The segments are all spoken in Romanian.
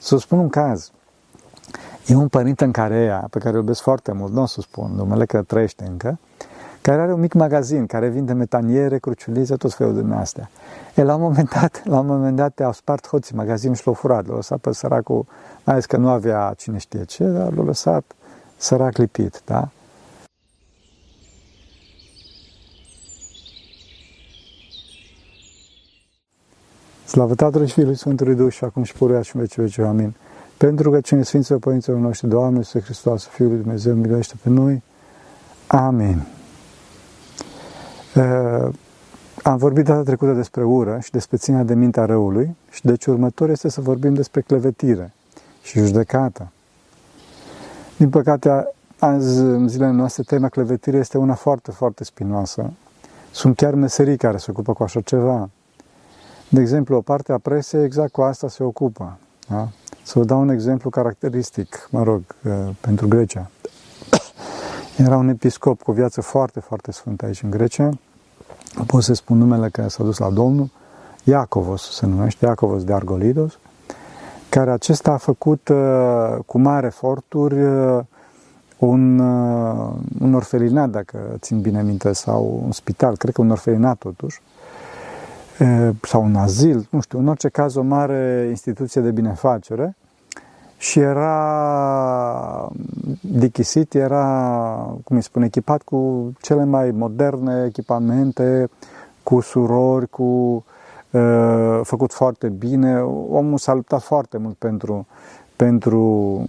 Să spun un caz. E un părinte în Carea, pe care îl iubesc foarte mult, nu o să spun numele, că trăiește încă, care are un mic magazin, care vinde metaniere, cruciulițe, tot felul din astea. E, la un moment dat, la un moment dat au spart hoții magazinul și l-au furat, l-au lăsat pe săracul, mai ales că nu avea cine știe ce, dar l-au lăsat sărac lipit, da? Slavă Tatălui și Fiului Sfântului Duh și acum și puruia și în vecii vecii. Amin. Pentru că cine Sfinților Părinților noștri, Doamne, Iisus Hristos, Fiul lui Dumnezeu, miluiește pe noi. Amin. Uh, am vorbit data trecută despre ură și despre ținerea de mintea răului și deci următor este să vorbim despre clevetire și judecată. Din păcate, azi, în zilele noastre, tema clevetire este una foarte, foarte spinoasă. Sunt chiar meserii care se ocupă cu așa ceva. De exemplu, o parte a presei exact cu asta se ocupă. Da? Să vă dau un exemplu caracteristic, mă rog, uh, pentru Grecia. Era un episcop cu o viață foarte, foarte sfântă aici în Grecia. Pot să spun numele că s-a dus la Domnul. Iacovos se numește, Iacovos de Argolidos, care acesta a făcut uh, cu mare eforturi uh, un, un orfelinat, dacă țin bine minte, sau un spital, cred că un orfelinat totuși, sau un azil, nu știu, în orice caz o mare instituție de binefacere și era dichisit, era, cum îi spune, echipat cu cele mai moderne echipamente, cu surori, cu uh, făcut foarte bine. Omul s-a luptat foarte mult pentru, pentru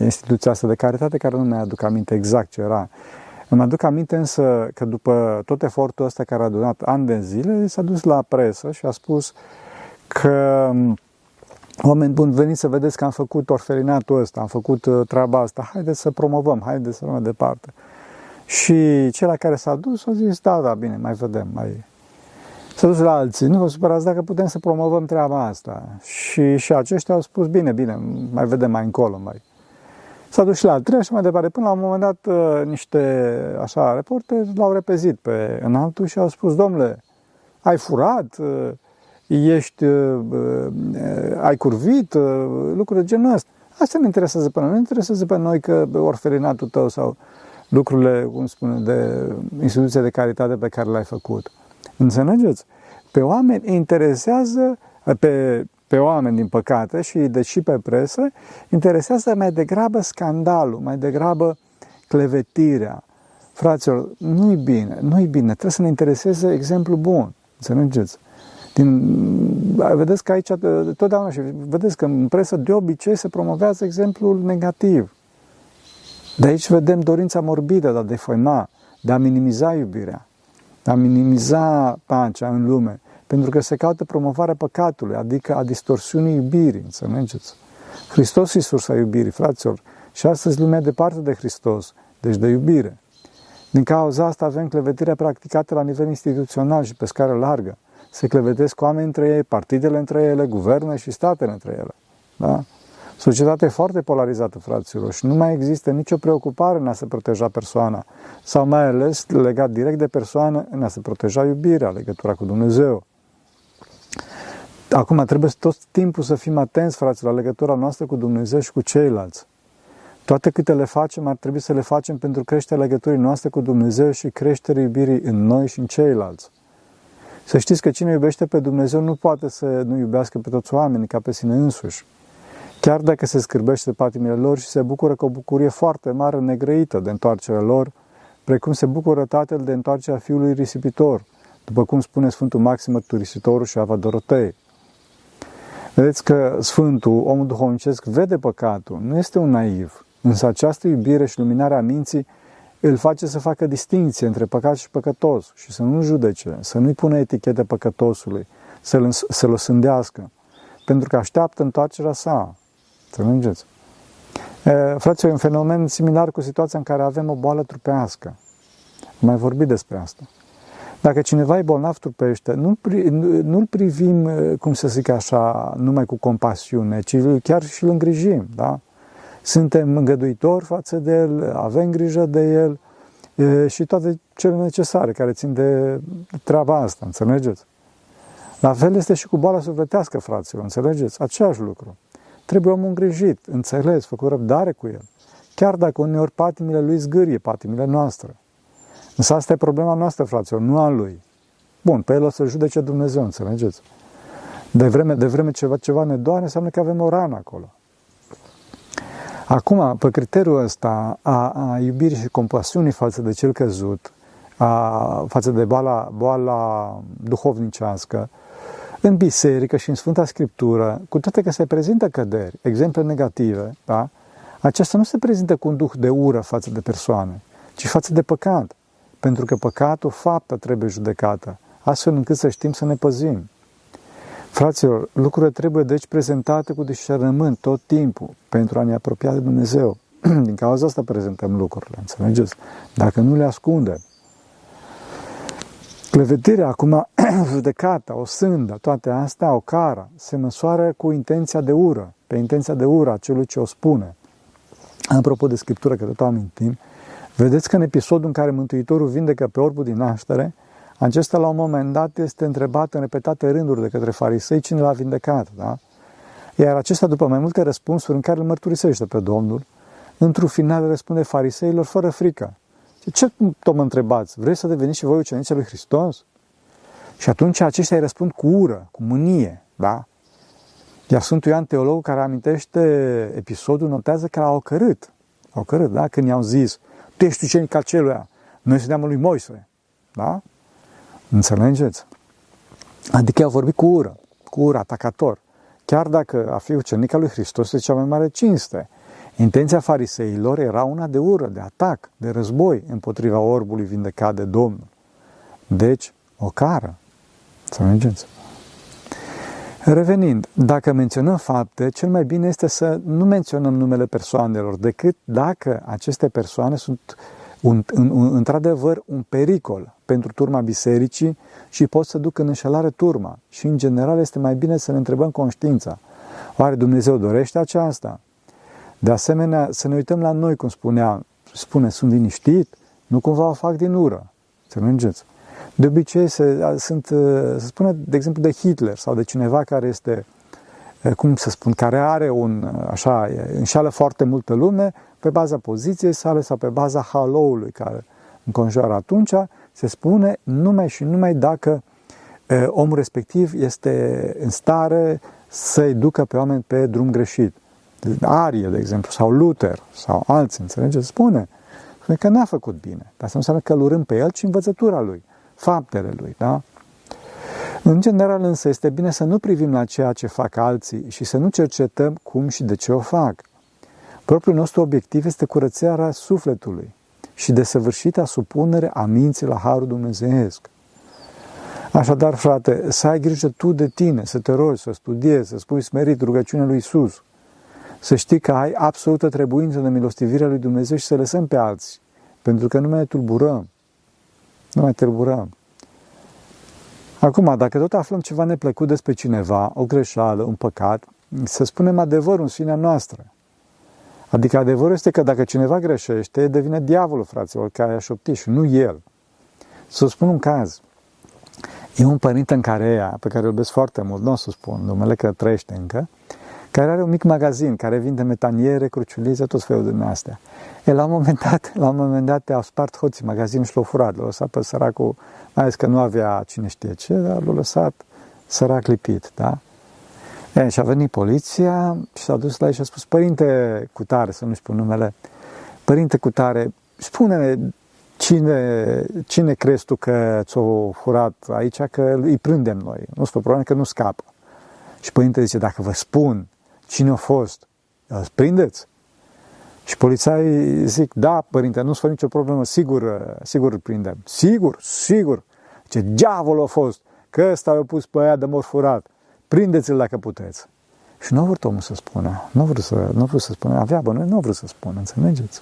instituția asta de caritate, care nu mi-aduc aminte exact ce era. Îmi aduc aminte însă că după tot efortul ăsta care a durat ani de zile, s-a dus la presă și a spus că oameni buni, veniți să vedeți că am făcut orfelinatul ăsta, am făcut uh, treaba asta, haideți să promovăm, haideți să mai departe. Și cel care s-a dus a zis, da, da, bine, mai vedem, mai... S-a dus la alții, nu vă supărați dacă putem să promovăm treaba asta. Și, și aceștia au spus, bine, bine, mai vedem mai încolo, mai... S-a dus și la al treia și mai departe. Până la un moment dat, uh, niște așa reporteri l-au repezit pe înaltul și au spus, domnule, ai furat, uh, ești, uh, ai curvit, lucruri de genul ăsta. Asta ne interesează pe noi. Nu ne interesează pe noi că orfelinatul tău sau lucrurile, cum spune, de instituția de caritate pe care le-ai făcut. Înțelegeți? Pe oameni interesează, pe pe oameni, din păcate, și deci și pe presă, interesează mai degrabă scandalul, mai degrabă clevetirea. Fraților, nu-i bine, nu-i bine, trebuie să ne intereseze exemplu bun, înțelegeți? Din, vedeți că aici, totdeauna, și vedeți că în presă de obicei se promovează exemplul negativ. De aici vedem dorința morbidă de a defăima, de a minimiza iubirea, de a minimiza pacea în lume, pentru că se caută promovarea păcatului, adică a distorsiunii iubirii, înțelegeți? Hristos e sursa iubirii, fraților, și astăzi lumea departe de Hristos, deci de iubire. Din cauza asta avem clevetirea practicată la nivel instituțional și pe scară largă. Se clevetesc oameni între ei, partidele între ele, guverne și statele între ele. Da? Societatea e foarte polarizată, fraților, și nu mai există nicio preocupare în a se proteja persoana, sau mai ales legat direct de persoană în a se proteja iubirea, legătura cu Dumnezeu. Acum trebuie tot timpul să fim atenți, frați, la legătura noastră cu Dumnezeu și cu ceilalți. Toate câte le facem, ar trebui să le facem pentru creșterea legăturii noastre cu Dumnezeu și creșterea iubirii în noi și în ceilalți. Să știți că cine iubește pe Dumnezeu nu poate să nu iubească pe toți oamenii ca pe sine însuși. Chiar dacă se scârbește de patimile lor și se bucură cu o bucurie foarte mare negrăită de întoarcerea lor, precum se bucură tatăl de întoarcerea fiului risipitor, după cum spune Sfântul Maxim Mărturisitorul și Ava Dorotei. Vedeți că Sfântul, omul duhovnicesc, vede păcatul, nu este un naiv, însă această iubire și luminarea minții îl face să facă distinție între păcat și păcătos și să nu judece, să nu-i pune etichete păcătosului, să-l, să-l sândească, pentru că așteaptă întoarcerea sa. Înțelegeți? Fraților, e un fenomen similar cu situația în care avem o boală trupească. Am mai vorbit despre asta. Dacă cineva e bolnav trupește, nu-l, nu privim, cum să zic așa, numai cu compasiune, ci chiar și îl îngrijim, da? Suntem îngăduitori față de el, avem grijă de el și toate cele necesare care țin de treaba asta, înțelegeți? La fel este și cu boala sufletească, fraților, înțelegeți? Aceeași lucru. Trebuie omul îngrijit, înțeles, făcut răbdare cu el. Chiar dacă uneori patimile lui zgârie patimile noastre. Însă asta e problema noastră, fraților, nu a lui. Bun, pe el o să judece Dumnezeu, înțelegeți? De vreme, de vreme ceva, ceva ne doare, înseamnă că avem o rană acolo. Acum, pe criteriul ăsta a, a iubirii și compasiunii față de cel căzut, a, față de boala, boala duhovnicească, în biserică și în Sfânta Scriptură, cu toate că se prezintă căderi, exemple negative, da? aceasta nu se prezintă cu un duh de ură față de persoane, ci față de păcat. Pentru că păcatul, faptă, trebuie judecată, astfel încât să știm să ne păzim. Fraților, lucrurile trebuie deci prezentate cu discernământ tot timpul pentru a ne apropia de Dumnezeu. Din cauza asta prezentăm lucrurile, înțelegeți? Dacă nu le ascundem. Clevetirea, acum, judecata, o sândă, toate astea, o cara, se măsoară cu intenția de ură, pe intenția de ură a celui ce o spune. Apropo de Scriptură, că tot amintim, vedeți că în episodul în care Mântuitorul vindecă pe orbul din naștere, acesta la un moment dat este întrebat în repetate rânduri de către farisei cine l-a vindecat, da? Iar acesta, după mai multe răspunsuri în care îl mărturisește pe Domnul, într-un final răspunde fariseilor fără frică. Ce tot mă întrebați? Vreți să deveniți și voi ucenicii lui Hristos? Și atunci aceștia îi răspund cu ură, cu mânie, da? Iar Sfântul Ioan Teolog, care amintește episodul, notează că l-au cărât. Au cărât, da? Când i-au zis, tu ești ucenic aceluia, noi suntem lui Moise, da? Înțelegeți? Adică au vorbit cu ură, cu ură, atacator. Chiar dacă a fi ucenic al lui Hristos este cea mai mare cinste. Intenția fariseilor era una de ură, de atac, de război împotriva orbului vindecat de Domnul. Deci, o cară. Înțelegeți? Revenind, dacă menționăm fapte, cel mai bine este să nu menționăm numele persoanelor, decât dacă aceste persoane sunt un, un, un, într-adevăr un pericol pentru turma bisericii și pot să ducă în înșelare turma. Și în general este mai bine să ne întrebăm conștiința. Oare Dumnezeu dorește aceasta? De asemenea, să ne uităm la noi, cum spunea, spune, sunt liniștit, nu cumva o fac din ură. Să mergeți. De obicei, se, sunt, se spune, de exemplu, de Hitler sau de cineva care este, cum să spun, care are un, așa, înșală foarte multă lume pe baza poziției sale sau pe baza haloului care înconjoară atunci, se spune numai și numai dacă omul respectiv este în stare să-i ducă pe oameni pe drum greșit. Arie, de exemplu, sau Luther, sau alții, înțelegeți? Spune, spune că n-a făcut bine. Dar asta nu înseamnă că îl pe el, ci învățătura lui, faptele lui, da? În general însă este bine să nu privim la ceea ce fac alții și să nu cercetăm cum și de ce o fac. Propriul nostru obiectiv este curățarea sufletului și desăvârșita supunere a minții la Harul Dumnezeiesc. Așadar, frate, să ai grijă tu de tine, să te rogi, să studiezi, să spui smerit rugăciunea lui Isus, să știi că ai absolută trebuință de milostivirea lui Dumnezeu și să lăsăm pe alții, pentru că nu mai tulburăm, nu mai tulburăm. Acum, dacă tot aflăm ceva neplăcut despre cineva, o greșeală, un păcat, să spunem adevărul în sinea noastră. Adică adevărul este că dacă cineva greșește, devine diavolul, fraților, care a șoptit și nu el. Să spun un caz. E un părinte în Carea, pe care îl iubesc foarte mult, nu o să spun numele, că trăiește încă, care are un mic magazin, care vinde metaniere, cruciulize, tot felul din astea. E, la un moment dat, la un moment dat au spart hoții magazinul și l-au furat, l-au lăsat pe săracul, mai ales că nu avea cine știe ce, dar l-au lăsat sărac lipit, da? E, și a venit poliția și s-a dus la el și a spus, părinte Cutare, să nu spun numele, părinte Cutare, spune-ne cine, cine crezi tu că ți-o furat aici, că îi prindem noi. Nu spune probleme că nu scapă. Și părintele zice, dacă vă spun cine a fost, îl prindeți? Și polițai zic, da, părinte, nu-ți fă nicio problemă, sigur, sigur îl prindem. Sigur, sigur. Ce diavolul a fost, că ăsta l-a pus pe aia de mor furat. Prindeți-l dacă puteți. Și nu a vrut omul să spună, nu a vrut să, nu a vrut să spună, avea bă, nu a vrut să spună, înțelegeți?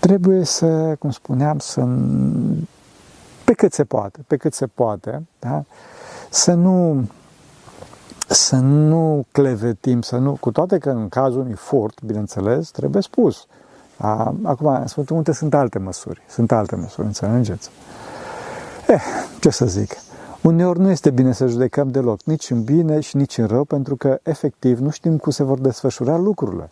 Trebuie să, cum spuneam, să, pe cât se poate, pe cât se poate, da? să nu să nu clevetim, să nu, cu toate că în cazul unui furt, bineînțeles, trebuie spus. Acum, în Sfântul Munte sunt alte măsuri, sunt alte măsuri, înțelegeți? Eh, ce să zic, Uneori nu este bine să judecăm deloc, nici în bine și nici în rău, pentru că, efectiv, nu știm cum se vor desfășura lucrurile.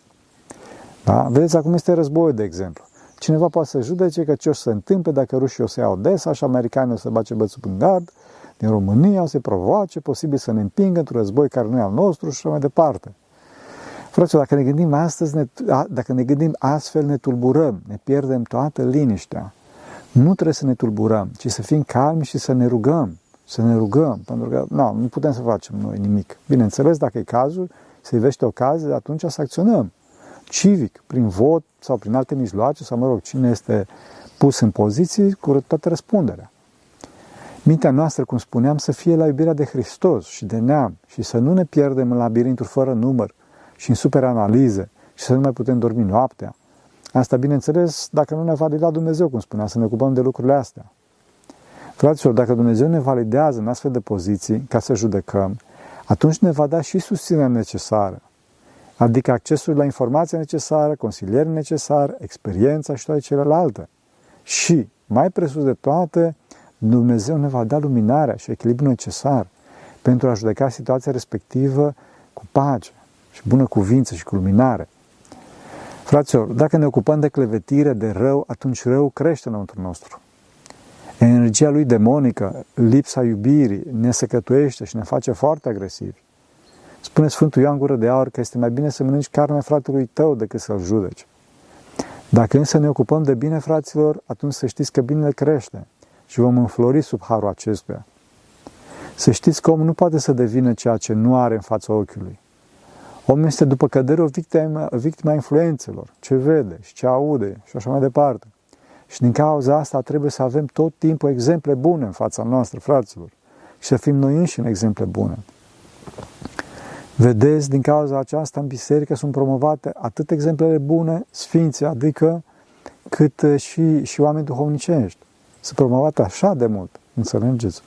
Da? Vedeți, acum este războiul, de exemplu. Cineva poate să judece că ce o să se întâmple dacă rușii o să iau Odessa și americanii o să bace bățul în gard, din România o să provoace, posibil să ne împingă într-un război care nu e al nostru și așa mai departe. Fraților, dacă ne gândim astăzi, ne, dacă ne gândim astfel, ne tulburăm, ne pierdem toată liniștea. Nu trebuie să ne tulburăm, ci să fim calmi și să ne rugăm. Să ne rugăm, pentru că nu, nu putem să facem noi nimic. Bineînțeles, dacă e cazul, se ivește ocazie, atunci să acționăm. Civic, prin vot sau prin alte mijloace, sau mă rog, cine este pus în poziții cu toată răspunderea. Mintea noastră, cum spuneam, să fie la iubirea de Hristos și de neam și să nu ne pierdem în labirinturi fără număr și în superanalize și să nu mai putem dormi noaptea. Asta, bineînțeles, dacă nu ne valida Dumnezeu, cum spunea, să ne ocupăm de lucrurile astea. Fraților, dacă Dumnezeu ne validează în astfel de poziții ca să judecăm, atunci ne va da și susținerea necesară, adică accesul la informația necesară, consilierii necesară, experiența și toate celelalte. Și, mai presus de toate, Dumnezeu ne va da luminarea și echilibrul necesar pentru a judeca situația respectivă cu pace și bună cuvință și cu luminare. Fraților, dacă ne ocupăm de clevetire, de rău, atunci rău crește înăuntru nostru. Energia lui demonică, lipsa iubirii, ne secătuiește și ne face foarte agresivi. Spune Sfântul Ioan Gură de Aur că este mai bine să mănânci carnea fratelui tău decât să-l judeci. Dacă însă ne ocupăm de bine, fraților, atunci să știți că binele crește și vom înflori sub harul acestuia. Să știți că omul nu poate să devină ceea ce nu are în fața ochiului. Omul este după cădere o victimă, victima influențelor, ce vede și ce aude și așa mai departe. Și din cauza asta trebuie să avem tot timpul exemple bune în fața noastră, fraților, și să fim noi înșine exemple bune. Vedeți, din cauza aceasta în biserică sunt promovate atât exemplele bune, sfințe, adică cât și, și oameni duhovnicești. Sunt promovate așa de mult, înțelegeți?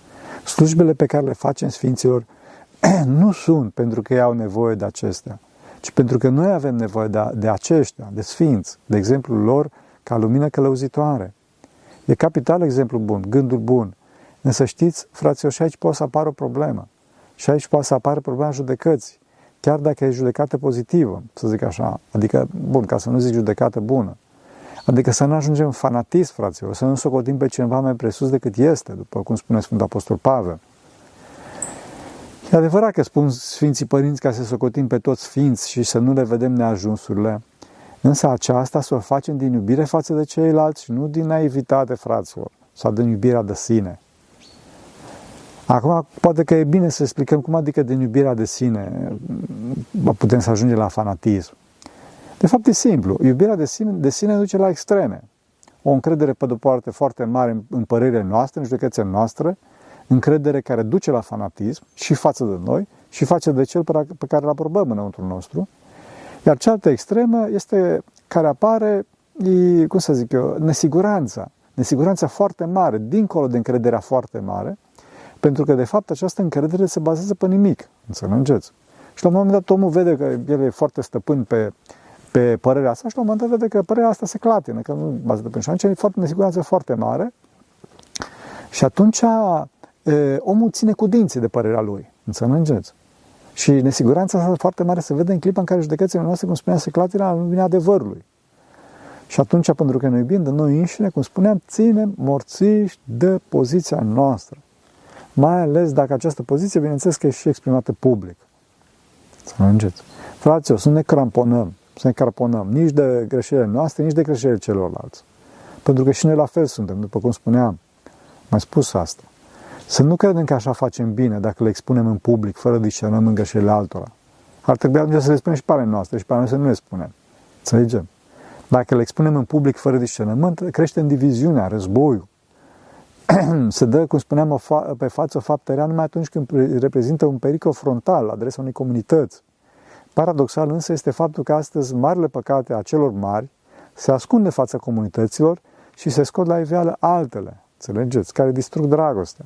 Slujbele pe care le facem sfinților nu sunt pentru că ei au nevoie de acestea, ci pentru că noi avem nevoie de, de aceștia, de sfinți, de exemplul lor ca lumină călăuzitoare. E capital exemplu bun, gândul bun. Însă știți, fraților, și aici poate să apară o problemă. Și aici poate să apară problema judecății. Chiar dacă e judecată pozitivă, să zic așa. Adică, bun, ca să nu zic judecată bună. Adică să nu ajungem fanatism, fraților, să nu socotim pe cineva mai presus decât este, după cum spune Sfântul Apostol Pavel. E adevărat că spun Sfinții Părinți ca să socotim pe toți sfinți și să nu le vedem neajunsurile, însă aceasta să o facem din iubire față de ceilalți și nu din naivitate, fraților, sau din iubirea de sine. Acum, poate că e bine să explicăm cum adică din iubirea de sine putem să ajungem la fanatism. De fapt, e simplu. Iubirea de sine, de sine duce la extreme. O încredere pe de-o parte foarte mare în, în părerile noastre, în judecățile noastre, încredere care duce la fanatism și față de noi și față de cel pe care îl aprobăm înăuntru nostru. Iar cealaltă extremă este care apare, e, cum să zic eu, nesiguranța. Nesiguranța foarte mare, dincolo de încrederea foarte mare, pentru că, de fapt, această încredere se bazează pe nimic. Înțelegeți? Și la un moment dat omul vede că el e foarte stăpân pe, pe părerea asta și la un moment dat vede că părerea asta se clatină, că nu bazează pe și atunci e foarte nesiguranță foarte mare și atunci e, omul ține cu dinții de părerea lui. Înțelegeți? Și nesiguranța asta foarte mare se vede în clipa în care judecățile noastre, cum spuneam, se clatină la lumina adevărului. Și atunci, pentru că ne iubim de noi înșine, cum spuneam, ținem morțiși de poziția noastră. Mai ales dacă această poziție, bineînțeles, că e și exprimată public. Să înțelegeți. Fraților, să ne cramponăm, să ne cramponăm nici de greșelile noastre, nici de greșelile celorlalți. Pentru că și noi la fel suntem, după cum spuneam. Mai spus asta. Să nu credem că așa facem bine dacă le expunem în public, fără discernământ greșelile altora. Ar trebui atunci să le spunem și pe ale noastre și pe ale noastre să nu le spunem. Înțelegem? Dacă le expunem în public fără discernământ, crește diviziunea, războiul. Se dă, cum spuneam, pe față o faptă rea numai atunci când reprezintă un pericol frontal la adresa unei comunități. Paradoxal însă este faptul că astăzi marile păcate a celor mari se ascund de fața comunităților și se scot la iveală altele, înțelegeți, care distrug dragostea.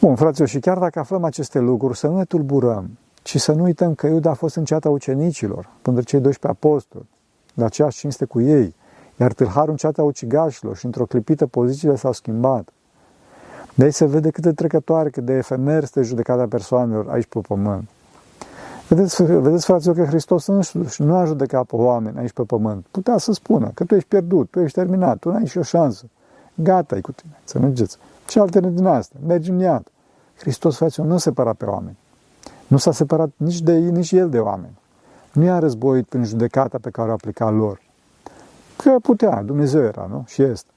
Bun, fraților, și chiar dacă aflăm aceste lucruri, să nu ne tulburăm, ci să nu uităm că Iuda a fost în ceata ucenicilor, până cei 12 apostoli, de aceeași cinste cu ei, iar tâlharul în ceata ucigașilor și într-o clipită pozițiile s-au schimbat. De aici se vede cât de trecătoare, cât de efemer este judecata persoanelor aici pe pământ. Vedeți, vedeți fraților, că Hristos nu, nu a judecat pe oameni aici pe pământ. Putea să spună că tu ești pierdut, tu ești terminat, tu nu ai și o șansă. Gata e cu tine, să mergeți. Ce alterne din asta? Mergi în iad. Hristos, fraților, nu separa pe oameni. Nu s-a separat nici de ei, nici el de oameni. Nu i-a războit prin judecata pe care o aplica lor. Că putea, Dumnezeu era, nu? Și este.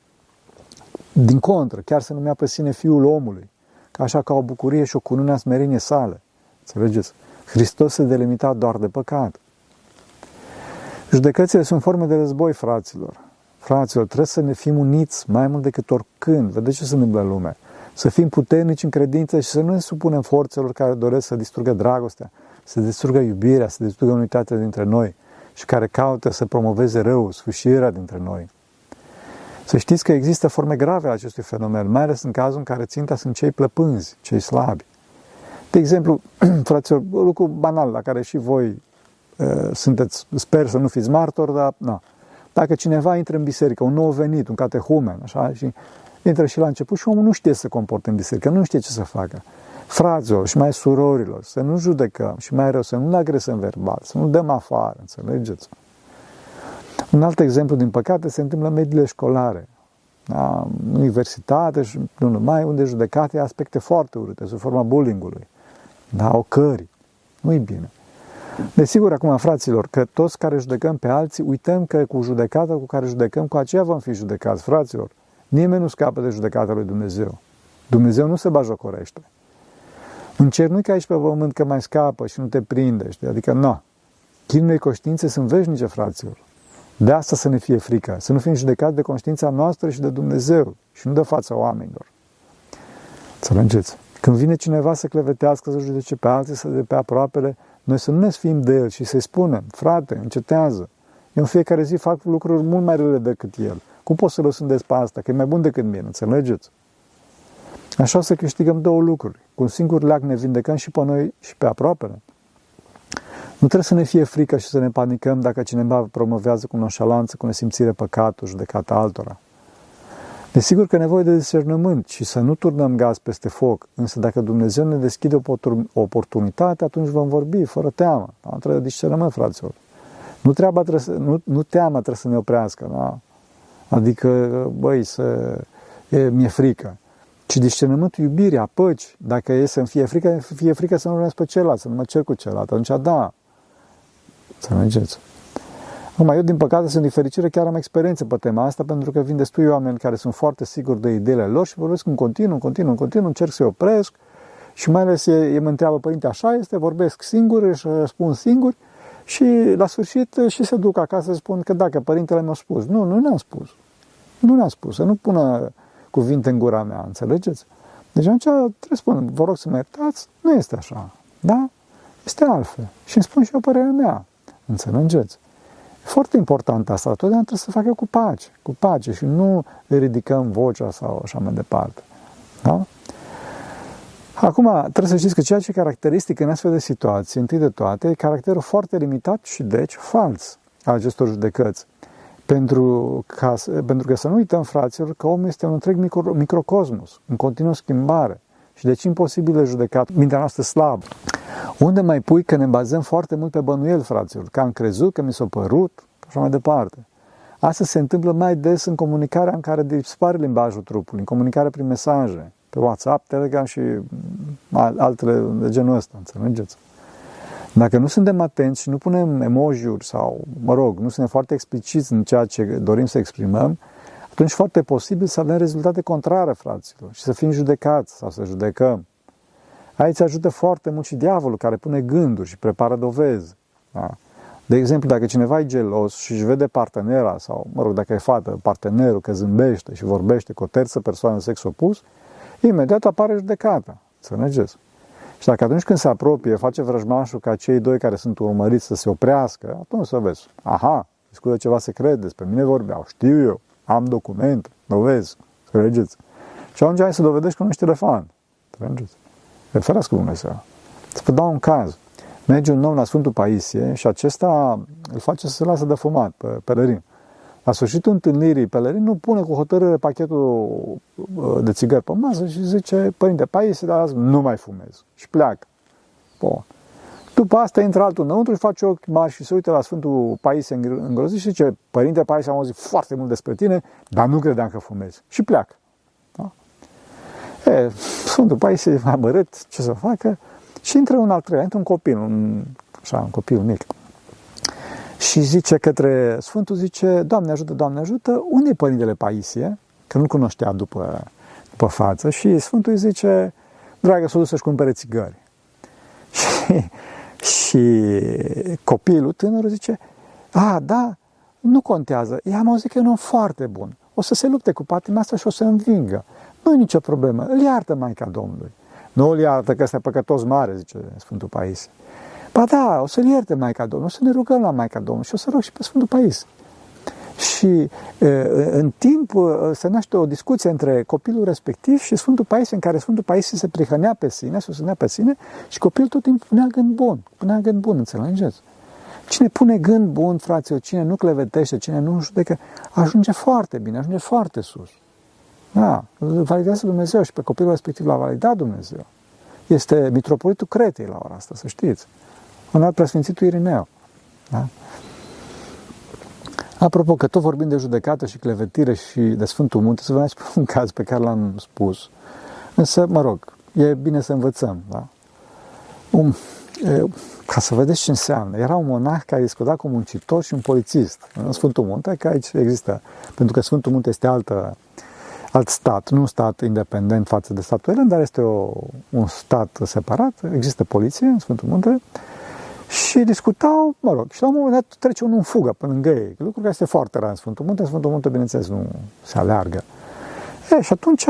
Din contră, chiar se numea pe sine Fiul omului, ca așa ca o bucurie și o cunune a smerenie sale. Înțelegeți? Hristos se delimita doar de păcat. Judecățile sunt forme de război, fraților. Fraților, trebuie să ne fim uniți mai mult decât oricând. Vedeți ce se întâmplă în lume. Să fim puternici în credință și să nu ne supunem forțelor care doresc să distrugă dragostea, să distrugă iubirea, să distrugă unitatea dintre noi și care caută să promoveze rău, sfârșirea dintre noi. Să știți că există forme grave a acestui fenomen, mai ales în cazul în care ținta sunt cei plăpânzi, cei slabi. De exemplu, fraților, un lucru banal la care și voi uh, sunteți, sper să nu fiți martori, dar na. Dacă cineva intră în biserică, un nou venit, un catehumen, așa, și intră și la început și omul nu știe să se comporte în biserică, nu știe ce să facă. Fraților și mai surorilor, să nu judecăm și mai rău, să nu-l agresăm verbal, să nu dăm afară, înțelegeți? Un alt exemplu, din păcate, se întâmplă în mediile școlare, la universitate și nu numai, unde judecate aspecte foarte urâte, sub forma bullying-ului, da, ocării. Nu-i bine. Desigur, acum, fraților, că toți care judecăm pe alții, uităm că cu judecata cu care judecăm, cu aceea vom fi judecați, fraților. Nimeni nu scapă de judecata lui Dumnezeu. Dumnezeu nu se bajocorește. În cer nu că aici pe pământ că mai scapă și nu te prinde, știi? Adică, nu. Chinurile conștiințe sunt veșnice, fraților. De asta să ne fie frică, să nu fim judecați de conștiința noastră și de Dumnezeu și nu de fața oamenilor. Înțelegeți? Când vine cineva să clevetească, să judece pe alții, să de pe aproapele, noi să nu ne sfim de el și să-i spunem, frate, încetează. Eu în fiecare zi fac lucruri mult mai rele decât el. Cum pot să lăsândesc pe asta? Că e mai bun decât mine, înțelegeți? Așa să câștigăm două lucruri. Cu un singur leac ne vindecăm și pe noi și pe aproapele. Nu trebuie să ne fie frică și să ne panicăm dacă cineva promovează cu noșalanță, cu nesimțire păcatul, judecata altora. Desigur că e nevoie de discernământ și să nu turnăm gaz peste foc, însă dacă Dumnezeu ne deschide o oportunitate, atunci vom vorbi fără teamă. Da? Trebuie discernământ, fraților. Nu, treaba trebuie să, nu, nu teama trebuie să ne oprească. Da? Adică, băi, să, e, mi-e frică. Ci discernământul iubirea, păci, dacă e să-mi fie frică, fie frică să nu urmez pe celălalt, să nu mă cer cu celălalt. Atunci, da, să mergeți. Acum, eu, din păcate, sunt difericire, chiar am experiență pe tema asta, pentru că vin destui oameni care sunt foarte siguri de ideile lor și vorbesc în continuu, în continuu, în continuu, încerc să-i opresc și mai ales ei mă întreabă, părinte, așa este, vorbesc singur, și răspund singur și la sfârșit și se duc acasă să spun că dacă părintele mi-a spus. Nu, nu ne-a spus. Nu ne-a spus, să nu pună cuvinte în gura mea, înțelegeți? Deci atunci trebuie să spun, vă rog să mă iertați, nu este așa, da? Este altfel. Și îmi spun și eu părerea mea, înțelegeți? E foarte important asta, totdeauna trebuie să facă cu pace, cu pace și nu ridicăm vocea sau așa mai departe. Da? Acum, trebuie să știți că ceea ce e caracteristic în astfel de situații, întâi de toate, e caracterul foarte limitat și deci fals a acestor judecăți. Pentru, ca, pentru că să nu uităm, fraților, că omul este un întreg micro, microcosmos, în continuă schimbare și deci imposibil de judecat, mintea noastră slabă. Unde mai pui că ne bazăm foarte mult pe bănuiel, fraților, că am crezut, că mi s-a părut, așa mai departe. Asta se întâmplă mai des în comunicarea în care dispare limbajul trupului, în comunicarea prin mesaje, pe WhatsApp, Telegram și altele de genul ăsta, înțelegeți? Dacă nu suntem atenți și nu punem emoji-uri sau, mă rog, nu suntem foarte expliciți în ceea ce dorim să exprimăm, atunci foarte posibil să avem rezultate contrare, fraților, și să fim judecați sau să judecăm. Aici ajută foarte mult și diavolul care pune gânduri și prepară dovezi. Da? De exemplu, dacă cineva e gelos și își vede partenera sau, mă rog, dacă e fată, partenerul că zâmbește și vorbește cu o terță persoană sex opus, imediat apare judecata. Înțelegeți? Și dacă atunci când se apropie, face vrăjmașul ca cei doi care sunt urmăriți să se oprească, atunci să vezi, aha, discută ceva secret, despre mine vorbeau, știu eu, am documente, dovezi, înțelegeți? Și atunci hai să dovedești că nu ești telefon. Înțelegeți? E ferească Dumnezeu. Să vă dau un caz. Merge un om la Sfântul Paisie și acesta îl face să se lasă de fumat pe pelerin. La sfârșitul întâlnirii, pelerinul pune cu hotărâre pachetul uh, de țigări pe masă și zice, Părinte Paisie, dar azi nu mai fumez. Și pleacă. Bun. După asta intră altul înăuntru și face ochi mari și se uită la Sfântul Paisie îngrozit și zice, Părinte Paisie, am auzit foarte mult despre tine, dar nu credeam că fumezi. Și pleacă. Da? E, Sfântul Paisie a mărât ce să facă și intră un al treilea, intră un copil, un, așa, un copil mic. Și zice către Sfântul, zice, Doamne ajută, Doamne ajută, unde e Părintele Paisie? Că nu cunoștea după, după față. Și Sfântul îi zice, dragă, s-a dus să-și cumpere țigări. Și, și copilul tânăr zice, a, da, nu contează, i-am auzit că e un om foarte bun. O să se lupte cu patima asta și o să învingă. Nu e nicio problemă, îl iartă Maica Domnului. Nu îl iartă că este păcătos mare, zice Sfântul Paisie. Ba da, o să-l ierte Maica Domnului, o să ne rugăm la Maica Domnului și o să rog și pe Sfântul Pais. Și în timp se naște o discuție între copilul respectiv și Sfântul Pais, în care Sfântul Pais se prihănea pe sine, se susținea pe sine și copilul tot timpul punea gând bun, punea gând bun, înțelegeți? Cine pune gând bun, fraților, cine nu clevetește, cine nu judecă, ajunge foarte bine, ajunge foarte sus. Da, validează Dumnezeu și pe copilul respectiv l-a validat Dumnezeu. Este mitropolitul Cretei la ora asta, să știți un alt preasfințitul Irineu. Da? Apropo, că tot vorbim de judecată și clevetire și de Sfântul Munte, să vă mai spun un caz pe care l-am spus. Însă, mă rog, e bine să învățăm. Da? Un, e, ca să vedeți ce înseamnă. Era un monah care discuta cu un muncitor și un polițist în Sfântul Munte, că aici există, pentru că Sfântul Munte este altă, alt stat, nu un stat independent față de statul elen, dar este o, un stat separat, există poliție în Sfântul Munte, și discutau, mă rog, și la un moment dat trece unul în fugă până lângă ei, lucru care este foarte rar în Sfântul Munte, în Sfântul Munte, bineînțeles, nu se aleargă. E, și atunci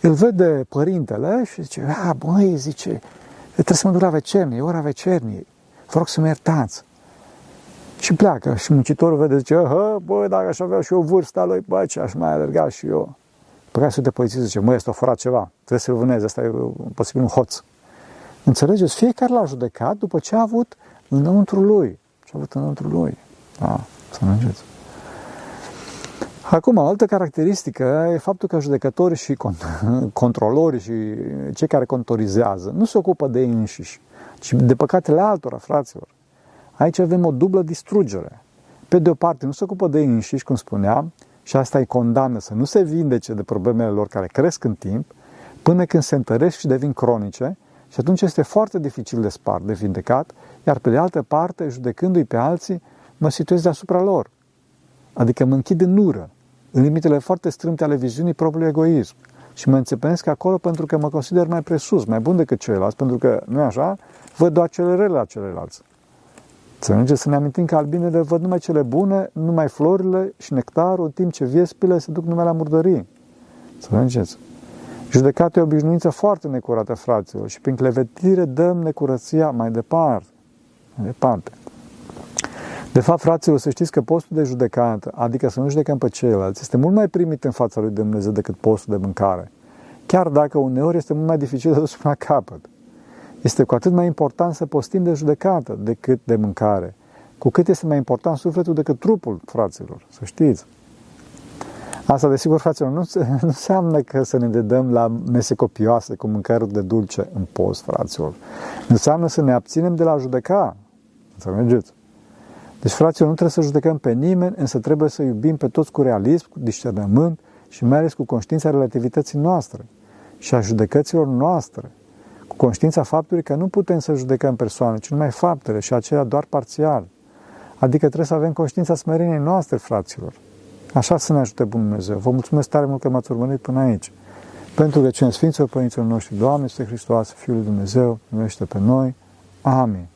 îl vede părintele și zice, a, băi, zice, trebuie să mă duc la vecernie, e ora vecerniei, vă rog să mă iertați. Și pleacă și muncitorul vede, zice, hă, băi, dacă aș avea și eu vârsta lui, băi, ce aș mai alerga și eu. Pe care de polițist zice, măi, este o furat ceva, trebuie să-l vânezi, asta e posibil un hoț. Înțelegeți? Fiecare l-a judecat după ce a avut înăuntru lui. Ce a avut înăuntru lui. Da, să mergeți. Acum, o altă caracteristică e faptul că judecătorii și controlorii și cei care contorizează nu se ocupă de ei înșiși, ci de păcatele altora, fraților. Aici avem o dublă distrugere. Pe de o parte, nu se ocupă de ei înșiși, cum spuneam, și asta îi condamnă să nu se vindece de problemele lor care cresc în timp, până când se întăresc și devin cronice, și atunci este foarte dificil de spart, de vindecat, iar pe de altă parte, judecându-i pe alții, mă situez deasupra lor. Adică mă închid în ură, în limitele foarte strâmte ale viziunii propriului egoism. Și mă înțepenesc acolo pentru că mă consider mai presus, mai bun decât ceilalți, pentru că, nu așa, văd doar cele rele la celelalte. Să merge să ne amintim că albinele văd numai cele bune, numai florile și nectarul, în timp ce viespile se duc numai la murdării. Să mergeți. Judecata e o obișnuință foarte necurată, fraților, și prin clevetire dăm necurăția mai departe. Mai departe. De fapt, fraților, să știți că postul de judecată, adică să nu judecăm pe ceilalți, este mult mai primit în fața lui Dumnezeu decât postul de mâncare. Chiar dacă uneori este mult mai dificil de dus până la capăt. Este cu atât mai important să postim de judecată decât de mâncare. Cu cât este mai important sufletul decât trupul, fraților, să știți. Asta, desigur, fraților, nu, nu înseamnă că să ne dedăm la mese copioase cu mâncăruri de dulce în post, fraților. Înseamnă să ne abținem de la a judeca. Înțelegeți? Deci, fraților, nu trebuie să judecăm pe nimeni, însă trebuie să iubim pe toți cu realism, cu discernământ și mai ales cu conștiința relativității noastre și a judecăților noastre. Cu conștiința faptului că nu putem să judecăm persoane, ci numai faptele și acelea doar parțial. Adică trebuie să avem conștiința smereniei noastre, fraților. Așa să ne ajute Bunul Dumnezeu. Vă mulțumesc tare mult că m-ați urmărit până aici. Pentru că cine Sfinților Părinților noștri, Doamne, este Hristos, Fiul lui Dumnezeu, numește pe noi. Amin.